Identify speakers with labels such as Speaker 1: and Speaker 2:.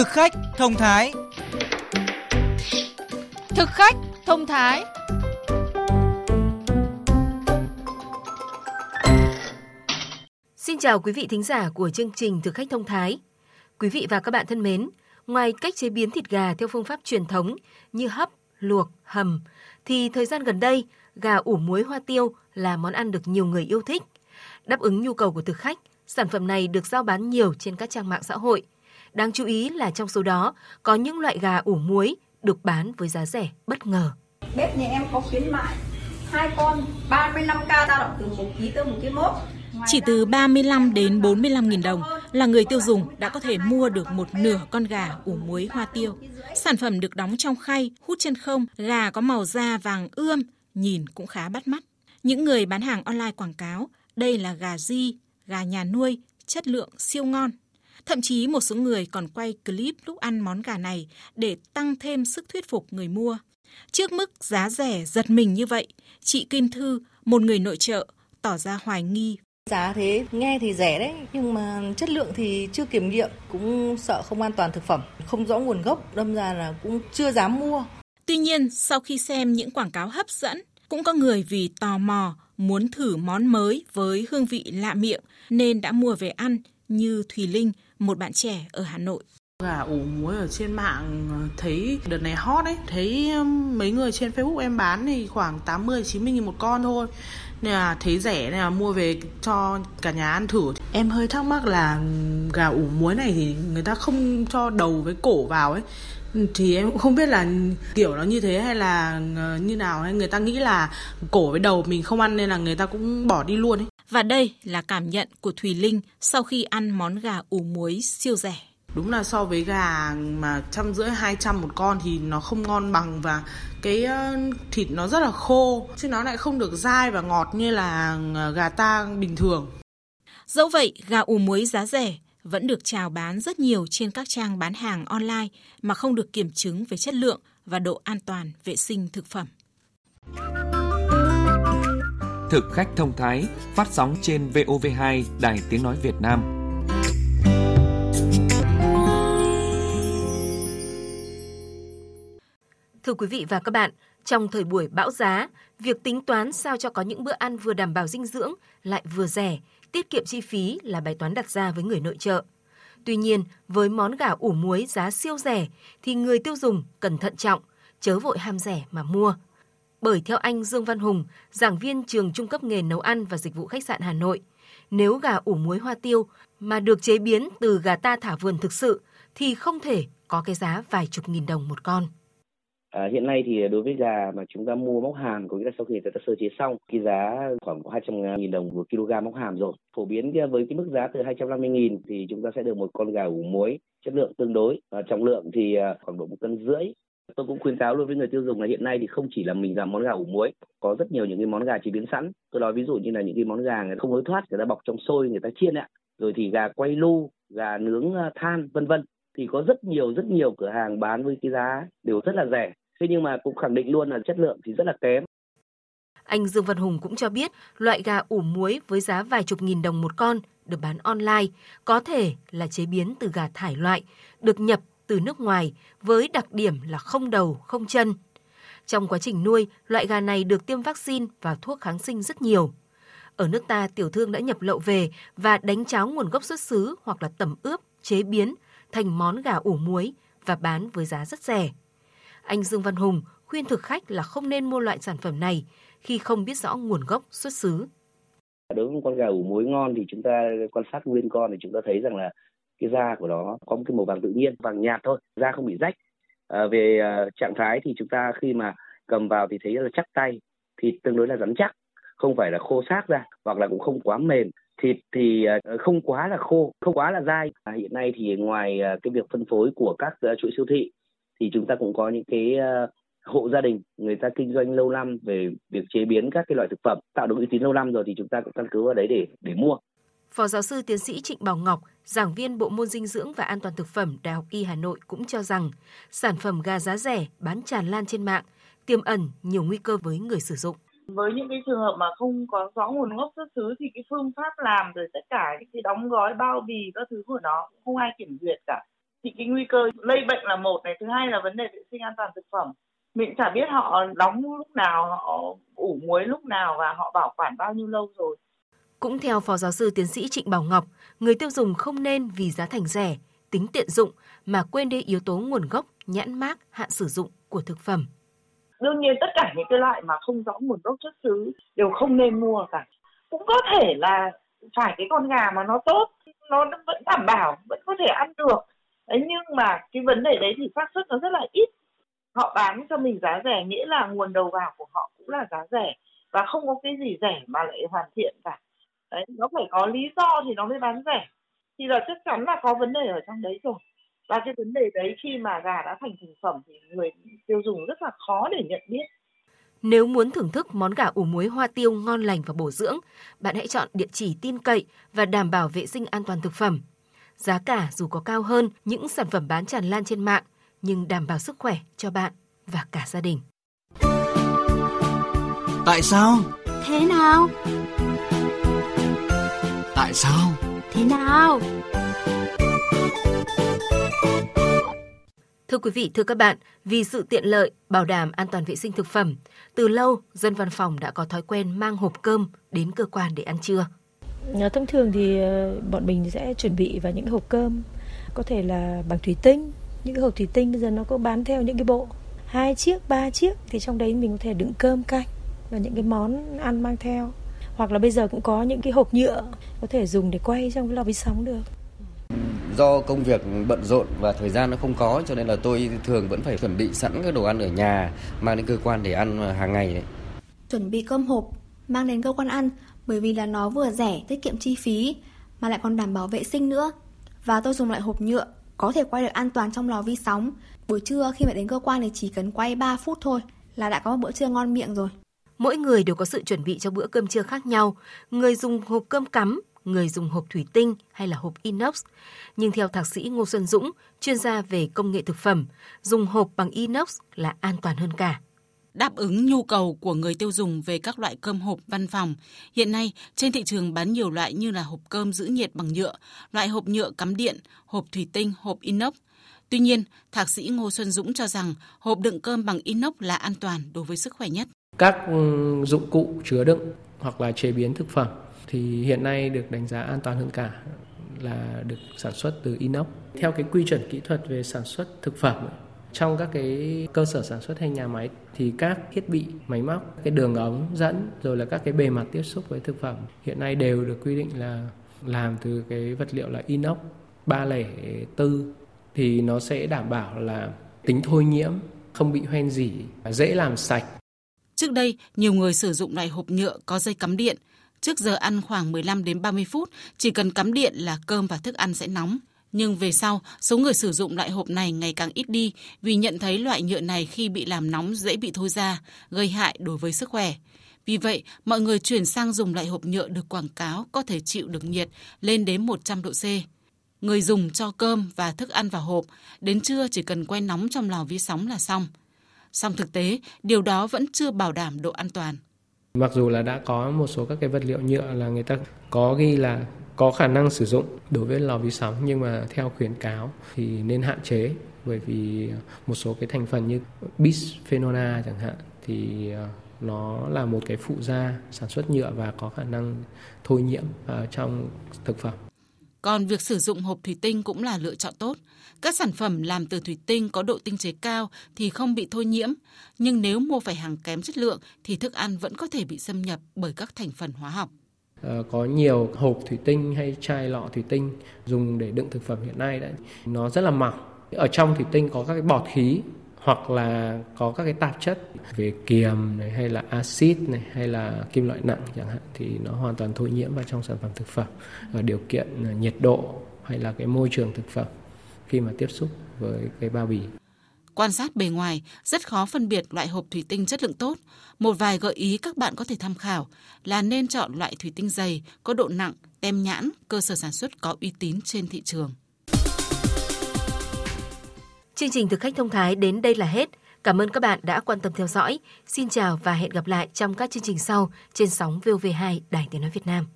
Speaker 1: Thực khách thông thái
Speaker 2: Thực khách thông thái
Speaker 3: Xin chào quý vị thính giả của chương trình Thực khách thông thái. Quý vị và các bạn thân mến, ngoài cách chế biến thịt gà theo phương pháp truyền thống như hấp, luộc, hầm, thì thời gian gần đây, gà ủ muối hoa tiêu là món ăn được nhiều người yêu thích. Đáp ứng nhu cầu của thực khách, sản phẩm này được giao bán nhiều trên các trang mạng xã hội. Đáng chú ý là trong số đó có những loại gà ủ muối được bán với giá rẻ bất ngờ.
Speaker 4: Bếp nhà em có khuyến mại hai con 35k dao động từ 1 kg tới 1 kg mốt.
Speaker 5: Chỉ từ 35 đến 45 nghìn đồng là người tiêu dùng đã có thể mua được một nửa con gà ủ muối hoa tiêu. Sản phẩm được đóng trong khay, hút chân không, gà có màu da vàng ươm, nhìn cũng khá bắt mắt. Những người bán hàng online quảng cáo đây là gà di, gà nhà nuôi, chất lượng siêu ngon. Thậm chí một số người còn quay clip lúc ăn món gà này để tăng thêm sức thuyết phục người mua. Trước mức giá rẻ giật mình như vậy, chị Kim Thư, một người nội trợ, tỏ ra hoài nghi
Speaker 6: Giá thế nghe thì rẻ đấy nhưng mà chất lượng thì chưa kiểm nghiệm cũng sợ không an toàn thực phẩm, không rõ nguồn gốc đâm ra là cũng chưa dám mua.
Speaker 5: Tuy nhiên, sau khi xem những quảng cáo hấp dẫn, cũng có người vì tò mò muốn thử món mới với hương vị lạ miệng nên đã mua về ăn như Thùy Linh, một bạn trẻ ở Hà Nội.
Speaker 7: Gà ủ muối ở trên mạng thấy đợt này hot ấy, thấy um, mấy người trên Facebook em bán thì khoảng 80 90 nghìn một con thôi. Nên là thấy rẻ nên là mua về cho cả nhà ăn thử. Em hơi thắc mắc là gà ủ muối này thì người ta không cho đầu với cổ vào ấy thì em cũng không biết là kiểu nó như thế hay là ờ, như nào hay người ta nghĩ là cổ với đầu mình không ăn nên là người ta cũng bỏ đi luôn ấy.
Speaker 5: Và đây là cảm nhận của Thùy Linh sau khi ăn món gà ủ muối siêu rẻ.
Speaker 7: Đúng là so với gà mà trăm rưỡi hai trăm một con thì nó không ngon bằng và cái ờ, thịt nó rất là khô chứ nó lại không được dai và ngọt như là ờ, gà ta bình thường.
Speaker 5: Dẫu vậy, gà ủ muối giá rẻ vẫn được chào bán rất nhiều trên các trang bán hàng online mà không được kiểm chứng về chất lượng và độ an toàn vệ sinh thực phẩm.
Speaker 8: Thực khách thông thái phát sóng trên VOV2 Đài Tiếng Nói Việt Nam.
Speaker 3: Thưa quý vị và các bạn, trong thời buổi bão giá, việc tính toán sao cho có những bữa ăn vừa đảm bảo dinh dưỡng lại vừa rẻ tiết kiệm chi phí là bài toán đặt ra với người nội trợ. Tuy nhiên, với món gà ủ muối giá siêu rẻ thì người tiêu dùng cần thận trọng, chớ vội ham rẻ mà mua. Bởi theo anh Dương Văn Hùng, giảng viên trường trung cấp nghề nấu ăn và dịch vụ khách sạn Hà Nội, nếu gà ủ muối hoa tiêu mà được chế biến từ gà ta thả vườn thực sự thì không thể có cái giá vài chục nghìn đồng một con.
Speaker 9: À, hiện nay thì đối với gà mà chúng ta mua móc hàm có nghĩa là sau khi người ta sơ chế xong cái giá khoảng 200 nghìn đồng một kg móc hàm rồi. Phổ biến với cái mức giá từ 250 nghìn thì chúng ta sẽ được một con gà ủ muối chất lượng tương đối. Và trọng lượng thì à, khoảng độ một cân rưỡi tôi cũng khuyến cáo luôn với người tiêu dùng là hiện nay thì không chỉ là mình làm món gà ủ muối có rất nhiều những cái món gà chế biến sẵn. Tôi nói ví dụ như là những cái món gà người ta không hối thoát người ta bọc trong xôi người ta chiên ạ. Rồi thì gà quay lu gà nướng à, than vân vân. Thì có rất nhiều rất nhiều cửa hàng bán với cái giá đều rất là rẻ. Thế nhưng mà cũng khẳng định luôn là chất lượng thì rất là kém.
Speaker 3: Anh Dương Văn Hùng cũng cho biết loại gà ủ muối với giá vài chục nghìn đồng một con được bán online có thể là chế biến từ gà thải loại, được nhập từ nước ngoài với đặc điểm là không đầu, không chân. Trong quá trình nuôi, loại gà này được tiêm vaccine và thuốc kháng sinh rất nhiều. Ở nước ta, tiểu thương đã nhập lậu về và đánh cháo nguồn gốc xuất xứ hoặc là tẩm ướp, chế biến thành món gà ủ muối và bán với giá rất rẻ. Anh Dương Văn Hùng khuyên thực khách là không nên mua loại sản phẩm này khi không biết rõ nguồn gốc xuất xứ.
Speaker 9: Đối với con gà ủ muối ngon thì chúng ta quan sát nguyên con thì chúng ta thấy rằng là cái da của nó có một cái màu vàng tự nhiên, vàng nhạt thôi, da không bị rách. À, về uh, trạng thái thì chúng ta khi mà cầm vào thì thấy là chắc tay, thịt tương đối là rắn chắc, không phải là khô xác ra hoặc là cũng không quá mềm. Thịt thì à, không quá là khô, không quá là dai. À, hiện nay thì ngoài à, cái việc phân phối của các chuỗi siêu thị thì chúng ta cũng có những cái hộ gia đình người ta kinh doanh lâu năm về việc chế biến các cái loại thực phẩm tạo được uy tín lâu năm rồi thì chúng ta cũng căn cứ vào đấy để để mua.
Speaker 3: Phó giáo sư tiến sĩ Trịnh Bảo Ngọc, giảng viên bộ môn dinh dưỡng và an toàn thực phẩm Đại học Y Hà Nội cũng cho rằng sản phẩm gà giá rẻ bán tràn lan trên mạng tiềm ẩn nhiều nguy cơ với người sử dụng.
Speaker 10: Với những cái trường hợp mà không có rõ nguồn gốc xuất xứ thì cái phương pháp làm rồi tất cả những cái đóng gói bao bì các thứ của nó cũng không ai kiểm duyệt cả. Thì cái nguy cơ lây bệnh là một này thứ hai là vấn đề vệ sinh an toàn thực phẩm. Mình chả biết họ đóng lúc nào họ ủ muối lúc nào và họ bảo quản bao nhiêu lâu rồi
Speaker 3: cũng theo Phó Giáo sư Tiến sĩ Trịnh Bảo Ngọc, người tiêu dùng không nên vì giá thành rẻ, tính tiện dụng mà quên đi yếu tố nguồn gốc, nhãn mác, hạn sử dụng của thực phẩm.
Speaker 10: Đương nhiên tất cả những cái loại mà không rõ nguồn gốc xuất xứ đều không nên mua cả. Cũng có thể là phải cái con gà mà nó tốt, nó vẫn đảm bảo, vẫn có thể ăn được. Đấy, nhưng mà cái vấn đề đấy thì xác suất nó rất là ít. Họ bán cho mình giá rẻ nghĩa là nguồn đầu vào của họ cũng là giá rẻ và không có cái gì rẻ mà lại hoàn thiện cả đấy nó phải có lý do thì nó mới bán rẻ thì là chắc chắn là có vấn đề ở trong đấy rồi và cái vấn đề đấy khi mà gà đã thành thành phẩm thì người tiêu dùng rất là khó để nhận biết
Speaker 3: nếu muốn thưởng thức món gà ủ muối hoa tiêu ngon lành và bổ dưỡng, bạn hãy chọn địa chỉ tin cậy và đảm bảo vệ sinh an toàn thực phẩm. Giá cả dù có cao hơn những sản phẩm bán tràn lan trên mạng, nhưng đảm bảo sức khỏe cho bạn và cả gia đình.
Speaker 1: Tại sao?
Speaker 11: Thế nào?
Speaker 1: Tại sao?
Speaker 11: Thế nào?
Speaker 3: Thưa quý vị, thưa các bạn, vì sự tiện lợi, bảo đảm an toàn vệ sinh thực phẩm, từ lâu dân văn phòng đã có thói quen mang hộp cơm đến cơ quan để ăn trưa.
Speaker 12: Ờ, thông thường thì ờ, bọn mình sẽ chuẩn bị vào những hộp cơm có thể là bằng thủy tinh, những cái hộp thủy tinh bây giờ nó có bán theo những cái bộ hai chiếc, ba chiếc thì trong đấy mình có thể đựng cơm canh và những cái món ăn mang theo hoặc là bây giờ cũng có những cái hộp nhựa có thể dùng để quay trong cái lò vi sóng được
Speaker 13: do công việc bận rộn và thời gian nó không có cho nên là tôi thường vẫn phải chuẩn bị sẵn các đồ ăn ở nhà mang đến cơ quan để ăn hàng ngày đấy.
Speaker 14: Chuẩn bị cơm hộp mang đến cơ quan ăn bởi vì là nó vừa rẻ, tiết kiệm chi phí mà lại còn đảm bảo vệ sinh nữa. Và tôi dùng lại hộp nhựa có thể quay được an toàn trong lò vi sóng. Buổi trưa khi mà đến cơ quan thì chỉ cần quay 3 phút thôi là đã có một bữa trưa ngon miệng rồi.
Speaker 3: Mỗi người đều có sự chuẩn bị cho bữa cơm trưa khác nhau. Người dùng hộp cơm cắm, người dùng hộp thủy tinh hay là hộp inox. Nhưng theo thạc sĩ Ngô Xuân Dũng, chuyên gia về công nghệ thực phẩm, dùng hộp bằng inox là an toàn hơn cả.
Speaker 15: Đáp ứng nhu cầu của người tiêu dùng về các loại cơm hộp văn phòng, hiện nay trên thị trường bán nhiều loại như là hộp cơm giữ nhiệt bằng nhựa, loại hộp nhựa cắm điện, hộp thủy tinh, hộp inox. Tuy nhiên, thạc sĩ Ngô Xuân Dũng cho rằng hộp đựng cơm bằng inox là an toàn đối với sức khỏe nhất.
Speaker 16: Các ừ, dụng cụ chứa đựng hoặc là chế biến thực phẩm thì hiện nay được đánh giá an toàn hơn cả là được sản xuất từ inox. Theo cái quy chuẩn kỹ thuật về sản xuất thực phẩm trong các cái cơ sở sản xuất hay nhà máy thì các thiết bị, máy móc, cái đường ống dẫn rồi là các cái bề mặt tiếp xúc với thực phẩm hiện nay đều được quy định là làm từ cái vật liệu là inox ba lẻ tư thì nó sẽ đảm bảo là tính thôi nhiễm, không bị hoen dỉ, dễ làm sạch
Speaker 15: Trước đây, nhiều người sử dụng loại hộp nhựa có dây cắm điện. Trước giờ ăn khoảng 15 đến 30 phút, chỉ cần cắm điện là cơm và thức ăn sẽ nóng. Nhưng về sau, số người sử dụng loại hộp này ngày càng ít đi vì nhận thấy loại nhựa này khi bị làm nóng dễ bị thôi ra, gây hại đối với sức khỏe. Vì vậy, mọi người chuyển sang dùng loại hộp nhựa được quảng cáo có thể chịu được nhiệt lên đến 100 độ C. Người dùng cho cơm và thức ăn vào hộp, đến trưa chỉ cần quay nóng trong lò vi sóng là xong song thực tế, điều đó vẫn chưa bảo đảm độ an toàn.
Speaker 16: Mặc dù là đã có một số các cái vật liệu nhựa là người ta có ghi là có khả năng sử dụng đối với lò vi sóng, nhưng mà theo khuyến cáo thì nên hạn chế bởi vì một số cái thành phần như bisphenol A chẳng hạn thì ờ, nó là một cái phụ gia sản xuất nhựa và có khả năng thôi nhiễm ờ, trong thực phẩm.
Speaker 15: Còn việc sử dụng hộp thủy tinh cũng là lựa chọn tốt. Các sản phẩm làm từ thủy tinh có độ tinh chế cao thì không bị thôi nhiễm, nhưng nếu mua phải hàng kém chất lượng thì thức ăn vẫn có thể bị xâm nhập bởi các thành phần hóa học.
Speaker 16: À, có nhiều hộp thủy tinh hay chai lọ thủy tinh dùng để đựng thực phẩm hiện nay đấy, nó rất là mỏng. Ở trong thủy tinh có các cái bọt khí hoặc là có các cái tạp chất về kiềm này hay là axit này hay là kim loại nặng chẳng hạn thì nó hoàn toàn thôi nhiễm vào trong sản phẩm thực phẩm ở điều kiện ờ, nhiệt độ hay là cái môi trường thực phẩm khi mà tiếp xúc với cái bao bì.
Speaker 15: Quan sát bề ngoài, rất khó phân biệt loại hộp thủy tinh chất lượng tốt. Một vài gợi ý các bạn có thể tham khảo là nên chọn loại thủy tinh dày, có độ nặng, tem nhãn, cơ sở sản xuất có uy tín trên thị trường.
Speaker 3: Chương trình thực khách thông thái đến đây là hết. Cảm ơn các bạn đã quan tâm theo dõi. Xin chào và hẹn gặp lại trong các chương trình sau trên sóng VOV2 Đài Tiếng Nói Việt Nam.